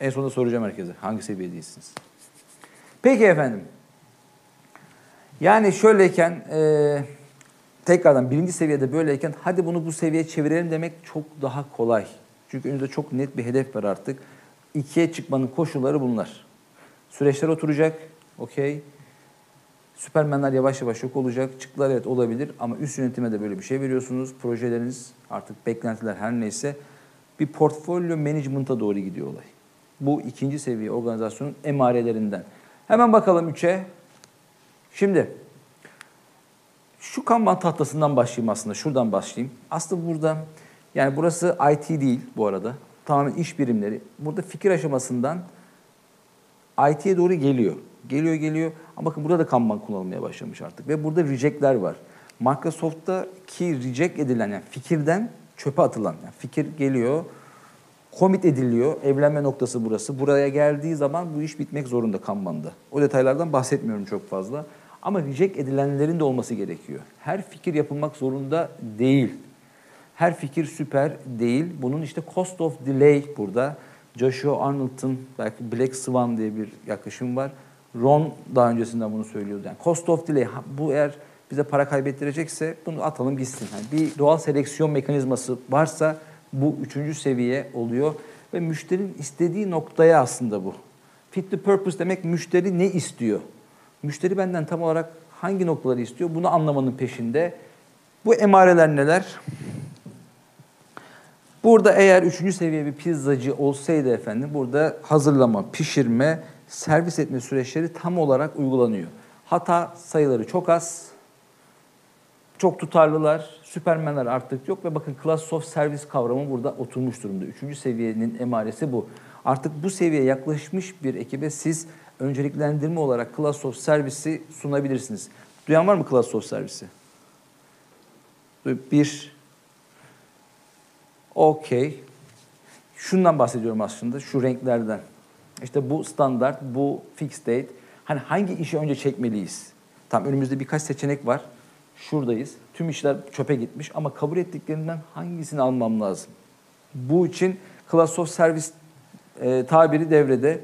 En sonunda soracağım herkese hangi seviyedeysiniz. Peki efendim. Yani şöyleyken e, tekrardan birinci seviyede böyleyken hadi bunu bu seviyeye çevirelim demek çok daha kolay. Çünkü önünüzde çok net bir hedef var artık. İkiye çıkmanın koşulları bunlar. Süreçler oturacak, okey. Süpermenler yavaş yavaş yok olacak. Çıktılar evet olabilir ama üst yönetime de böyle bir şey veriyorsunuz. Projeleriniz artık beklentiler her neyse bir portfolyo management'a doğru gidiyor olay. Bu ikinci seviye organizasyonun emarelerinden. Hemen bakalım 3'e. Şimdi şu kanban tahtasından başlayayım aslında. Şuradan başlayayım. Aslında burada yani burası IT değil bu arada. Tamamen iş birimleri. Burada fikir aşamasından IT'ye doğru geliyor. Geliyor geliyor. Ama bakın burada da Kanban kullanılmaya başlamış artık. Ve burada reject'ler var. Microsoft'taki reject edilen yani fikirden çöpe atılan yani fikir geliyor, commit ediliyor. Evlenme noktası burası. Buraya geldiği zaman bu iş bitmek zorunda Kanban'da. O detaylardan bahsetmiyorum çok fazla. Ama reject edilenlerin de olması gerekiyor. Her fikir yapılmak zorunda değil. Her fikir süper değil. Bunun işte cost of delay burada. Joshua Arnold'ın belki Black Swan diye bir yaklaşım var. Ron daha öncesinden bunu söylüyordu. Yani cost of delay bu eğer bize para kaybettirecekse bunu atalım gitsin. Yani bir doğal seleksiyon mekanizması varsa bu üçüncü seviye oluyor ve müşterinin istediği noktaya aslında bu. Fit the purpose demek müşteri ne istiyor? Müşteri benden tam olarak hangi noktaları istiyor? Bunu anlamanın peşinde. Bu emareler neler? Burada eğer üçüncü seviye bir pizzacı olsaydı efendim burada hazırlama, pişirme, servis etme süreçleri tam olarak uygulanıyor. Hata sayıları çok az, çok tutarlılar, süpermenler artık yok ve bakın class of service kavramı burada oturmuş durumda. Üçüncü seviyenin emaresi bu. Artık bu seviyeye yaklaşmış bir ekibe siz önceliklendirme olarak class of service'i sunabilirsiniz. Duyan var mı class of service'i? Bir, okey. Şundan bahsediyorum aslında, şu renklerden. İşte bu standart, bu fixed date. Hani hangi işi önce çekmeliyiz? Tam önümüzde birkaç seçenek var. Şuradayız. Tüm işler çöpe gitmiş ama kabul ettiklerinden hangisini almam lazım? Bu için class of service e, tabiri devrede.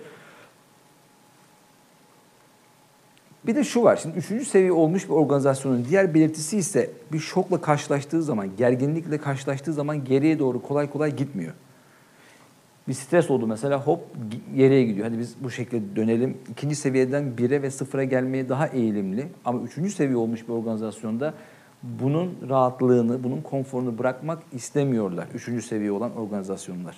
Bir de şu var. Şimdi üçüncü seviye olmuş bir organizasyonun diğer belirtisi ise bir şokla karşılaştığı zaman, gerginlikle karşılaştığı zaman geriye doğru kolay kolay gitmiyor. Bir stres oldu mesela hop geriye gidiyor. Hadi biz bu şekilde dönelim. İkinci seviyeden bire ve sıfıra gelmeye daha eğilimli. Ama üçüncü seviye olmuş bir organizasyonda bunun rahatlığını, bunun konforunu bırakmak istemiyorlar. Üçüncü seviye olan organizasyonlar.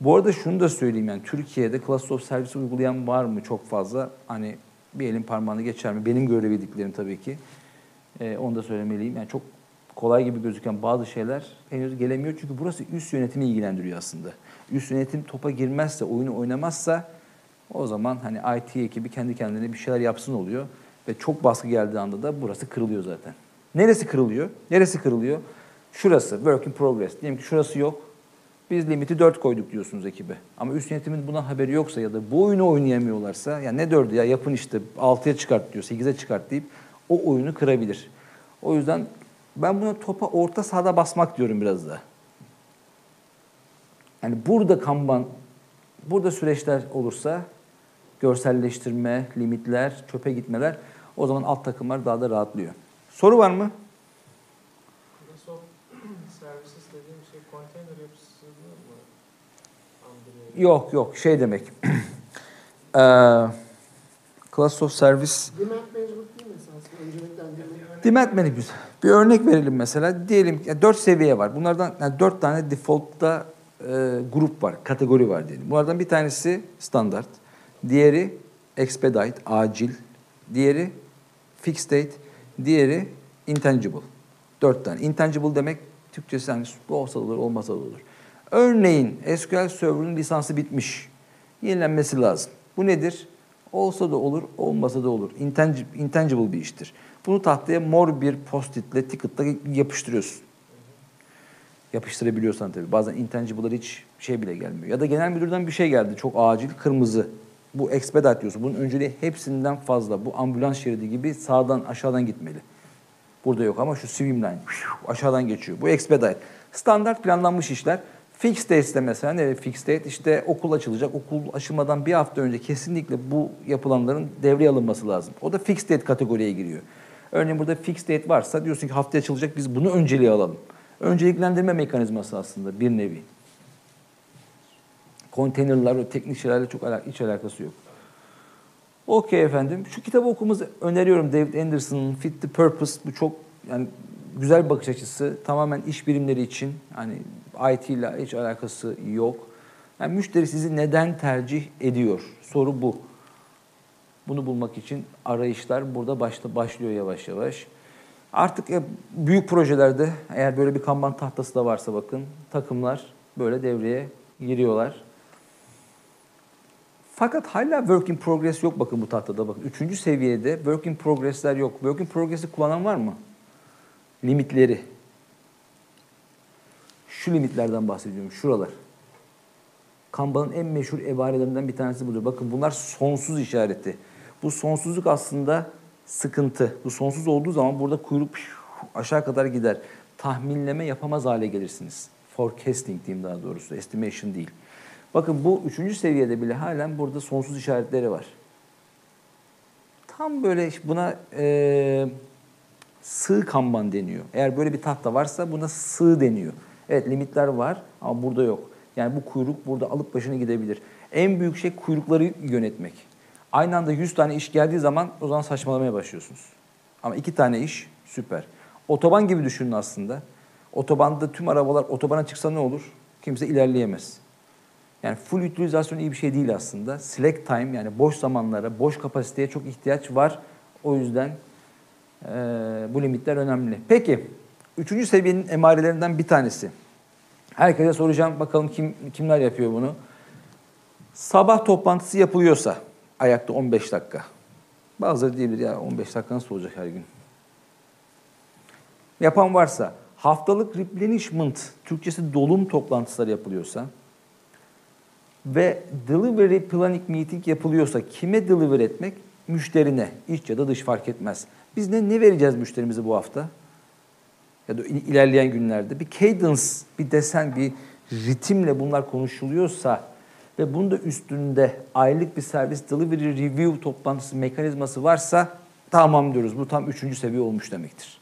Bu arada şunu da söyleyeyim yani Türkiye'de Class of Service uygulayan var mı çok fazla? Hani bir elin parmağını geçer mi? Benim görebildiklerim tabii ki. Ee, onu da söylemeliyim. Yani çok kolay gibi gözüken bazı şeyler henüz gelemiyor. Çünkü burası üst yönetimi ilgilendiriyor aslında. Üst yönetim topa girmezse, oyunu oynamazsa o zaman hani IT ekibi kendi kendine bir şeyler yapsın oluyor. Ve çok baskı geldiği anda da burası kırılıyor zaten. Neresi kırılıyor? Neresi kırılıyor? Şurası, work in progress. Diyelim ki şurası yok. Biz limiti 4 koyduk diyorsunuz ekibe. Ama üst yönetimin buna haberi yoksa ya da bu oyunu oynayamıyorlarsa ya ne 4'ü ya yapın işte 6'ya çıkart diyor, 8'e çıkart deyip o oyunu kırabilir. O yüzden ben buna topa orta sahada basmak diyorum biraz da. Yani burada kanban, burada süreçler olursa görselleştirme, limitler, çöpe gitmeler o zaman alt takımlar daha da rahatlıyor. Soru var mı? Services dediğim şey? Yok yok şey demek. Ee, class of service Demand management değil mi esasında? Demand management. Bir örnek verelim mesela. Diyelim ki 4 seviye var. Bunlardan yani 4 tane default'ta e, grup var, kategori var diyelim. Bunlardan bir tanesi standart, diğeri expedite, acil, diğeri fixed date, diğeri intangible. Dört tane. Intangible demek Türkçesi hani olsa da olur, olmasa da olur. Örneğin SQL Server'ın lisansı bitmiş. Yenilenmesi lazım. Bu nedir? Olsa da olur, olmasa da olur. Intangible, intangible bir iştir. Bunu tahtaya mor bir post-itle, ticket'la yapıştırıyorsun. Yapıştırabiliyorsan tabii. Bazen intangible'lar hiç şey bile gelmiyor. Ya da genel müdürden bir şey geldi. Çok acil, kırmızı. Bu expedite diyorsun. Bunun önceliği hepsinden fazla. Bu ambulans şeridi gibi sağdan aşağıdan gitmeli. Burada yok ama şu swimline aşağıdan geçiyor. Bu expedite. Standart planlanmış işler. Fixed date'de mesela ne fixed date? İşte okul açılacak. Okul açılmadan bir hafta önce kesinlikle bu yapılanların devreye alınması lazım. O da fixed date kategoriye giriyor. Örneğin burada fixed date varsa diyorsun ki haftaya açılacak biz bunu önceliğe alalım. Önceliklendirme mekanizması aslında bir nevi. Konteynerler, o teknik şeylerle çok ala- hiç alakası yok. Okey efendim. Şu kitabı okumanızı öneriyorum. David Anderson'ın Fit the Purpose. Bu çok yani güzel bir bakış açısı. Tamamen iş bilimleri için. Hani IT ile hiç alakası yok. Yani müşteri sizi neden tercih ediyor? Soru bu. Bunu bulmak için arayışlar burada başta başlıyor yavaş yavaş. Artık e, büyük projelerde eğer böyle bir kanban tahtası da varsa bakın takımlar böyle devreye giriyorlar. Fakat hala work in progress yok bakın bu tahtada bakın. Üçüncü seviyede work in progress'ler yok. Work in progress'i kullanan var mı? Limitleri. Şu limitlerden bahsediyorum. Şuralar. Kanban'ın en meşhur ebarelerinden bir tanesi budur. Bakın bunlar sonsuz işareti. Bu sonsuzluk aslında sıkıntı. Bu sonsuz olduğu zaman burada kuyruk aşağı kadar gider. Tahminleme yapamaz hale gelirsiniz. Forecasting diyeyim daha doğrusu. Estimation değil. Bakın bu üçüncü seviyede bile halen burada sonsuz işaretleri var. Tam böyle buna e, sığ kanban deniyor. Eğer böyle bir tahta varsa buna sığ deniyor. Evet limitler var ama burada yok. Yani bu kuyruk burada alıp başını gidebilir. En büyük şey kuyrukları yönetmek. Aynı anda 100 tane iş geldiği zaman o zaman saçmalamaya başlıyorsunuz. Ama iki tane iş süper. Otoban gibi düşünün aslında. Otobanda tüm arabalar otobana çıksa ne olur? Kimse ilerleyemez. Yani full utilizasyon iyi bir şey değil aslında. Slack time yani boş zamanlara, boş kapasiteye çok ihtiyaç var. O yüzden e, bu limitler önemli. Peki, üçüncü seviyenin emarelerinden bir tanesi. Herkese soracağım bakalım kim kimler yapıyor bunu. Sabah toplantısı yapılıyorsa ayakta 15 dakika. Bazıları diyebilir ya 15 dakika nasıl olacak her gün? Yapan varsa haftalık replenishment, Türkçesi dolum toplantıları yapılıyorsa ve delivery planning meeting yapılıyorsa kime deliver etmek? Müşterine, iç ya da dış fark etmez. Biz ne, ne vereceğiz müşterimize bu hafta? Ya da ilerleyen günlerde bir cadence, bir desen, bir ritimle bunlar konuşuluyorsa ve bunun da üstünde aylık bir servis delivery review toplantısı mekanizması varsa tamam diyoruz. Bu tam üçüncü seviye olmuş demektir.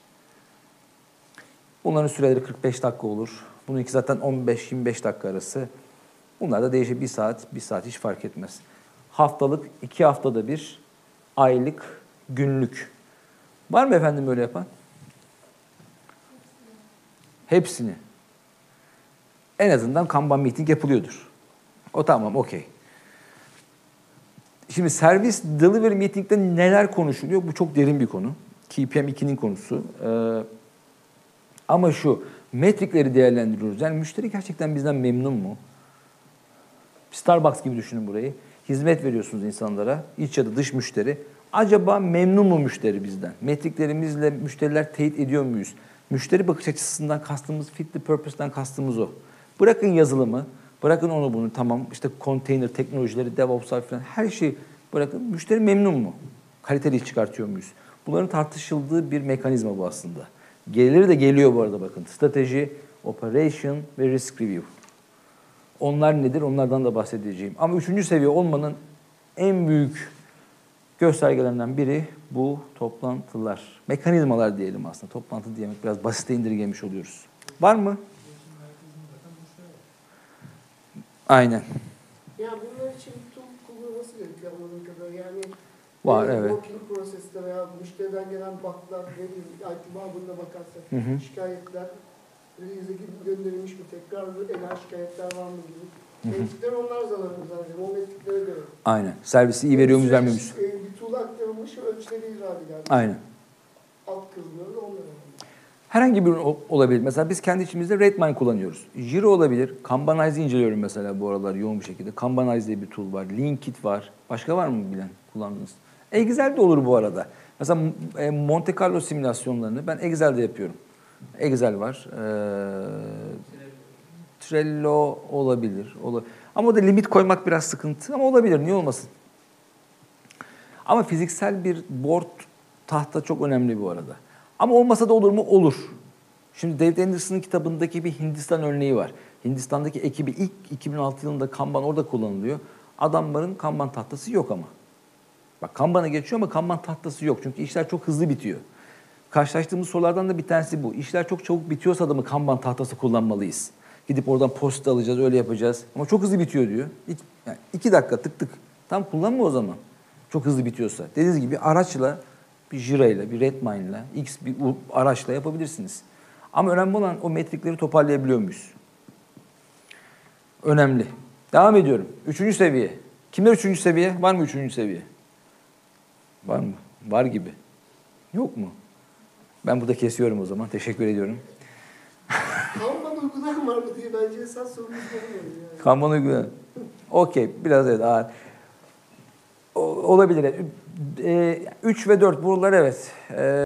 Bunların süreleri 45 dakika olur. Bununki zaten 15-25 dakika arası. Bunlar da değişir. Bir saat, bir saat hiç fark etmez. Haftalık, iki haftada bir, aylık, günlük. Var mı efendim böyle yapan? Hepsini. En azından Kanban meeting yapılıyordur. O tamam, okey. Şimdi servis delivery meeting'de neler konuşuluyor? Bu çok derin bir konu. KPM 2'nin konusu. Ee, ama şu, metrikleri değerlendiriyoruz. Yani müşteri gerçekten bizden memnun mu? Starbucks gibi düşünün burayı. Hizmet veriyorsunuz insanlara, iç ya da dış müşteri. Acaba memnun mu müşteri bizden? Metriklerimizle müşteriler teyit ediyor muyuz? Müşteri bakış açısından kastımız, fit the purpose'dan kastımız o. Bırakın yazılımı, bırakın onu bunu tamam işte konteyner teknolojileri, DevOps'lar falan her şeyi bırakın. Müşteri memnun mu? Kaliteli çıkartıyor muyuz? Bunların tartışıldığı bir mekanizma bu aslında. Geliri de geliyor bu arada bakın. Strateji, operation ve risk review. Onlar nedir? Onlardan da bahsedeceğim. Ama üçüncü seviye olmanın en büyük göstergelerinden biri bu toplantılar. Mekanizmalar diyelim aslında. Toplantı diyemek biraz basite indirgemiş oluyoruz. Var mı? Aynen. Ya bunlar için tool kullanılması gerekiyor anladığım kadarıyla. Yani Var, evet. Working process'te veya müşteriden gelen bug'lar, ne bileyim, IT bağımında bakarsak, Hı hı. şikayetler, release'e gibi gönderilmiş mi, tekrar eden şikayetler var mı gibi. Metrikler onlar zararlı zannediyorum. O metriklere göre. Aynen. Servisi iyi veriyor muyuz, vermiyor muyuz? E, Bir tool'a aktarılmış ölçüleri irade geldi. Aynen. Alt kısımları da onlara. Herhangi bir olabilir. Mesela biz kendi içimizde Redmine kullanıyoruz. Jira olabilir. Kanbanize inceliyorum mesela bu aralar yoğun bir şekilde. Kanbanize diye bir tool var. Linkit var. Başka var mı bilen kullandığınız? Excel de olur bu arada. Mesela e, Monte Carlo simülasyonlarını ben Excel'de yapıyorum. Excel var. Ee, Trello olabilir. Ola- Ama o da limit koymak biraz sıkıntı ama olabilir. Niye olmasın? Ama fiziksel bir board tahta çok önemli bu arada. Ama olmasa da olur mu? Olur. Şimdi David Anderson'ın kitabındaki bir Hindistan örneği var. Hindistan'daki ekibi ilk 2006 yılında Kanban orada kullanılıyor. Adamların Kanban tahtası yok ama. Bak Kanban'a geçiyor ama Kanban tahtası yok. Çünkü işler çok hızlı bitiyor. Karşılaştığımız sorulardan da bir tanesi bu. İşler çok çabuk bitiyorsa da Kanban tahtası kullanmalıyız? Gidip oradan post alacağız, öyle yapacağız. Ama çok hızlı bitiyor diyor. İki, yani iki dakika tık tık. Tam kullanma o zaman. Çok hızlı bitiyorsa. Dediğiniz gibi araçla, bir Jira ile, bir Redmine'la, X bir araçla yapabilirsiniz. Ama önemli olan o metrikleri toparlayabiliyor muyuz? Önemli. Devam ediyorum. Üçüncü seviye. Kimler üçüncü seviye? Var mı üçüncü seviye? Var mı? Var gibi. Yok mu? Ben burada kesiyorum o zaman. Teşekkür ediyorum. Kanban uygular var mı diye bence esas sorumuz yani. Kanban uygulayan. Okey. Biraz evet ağır. O- olabilir. 3 ve 4 buralar evet. Ee,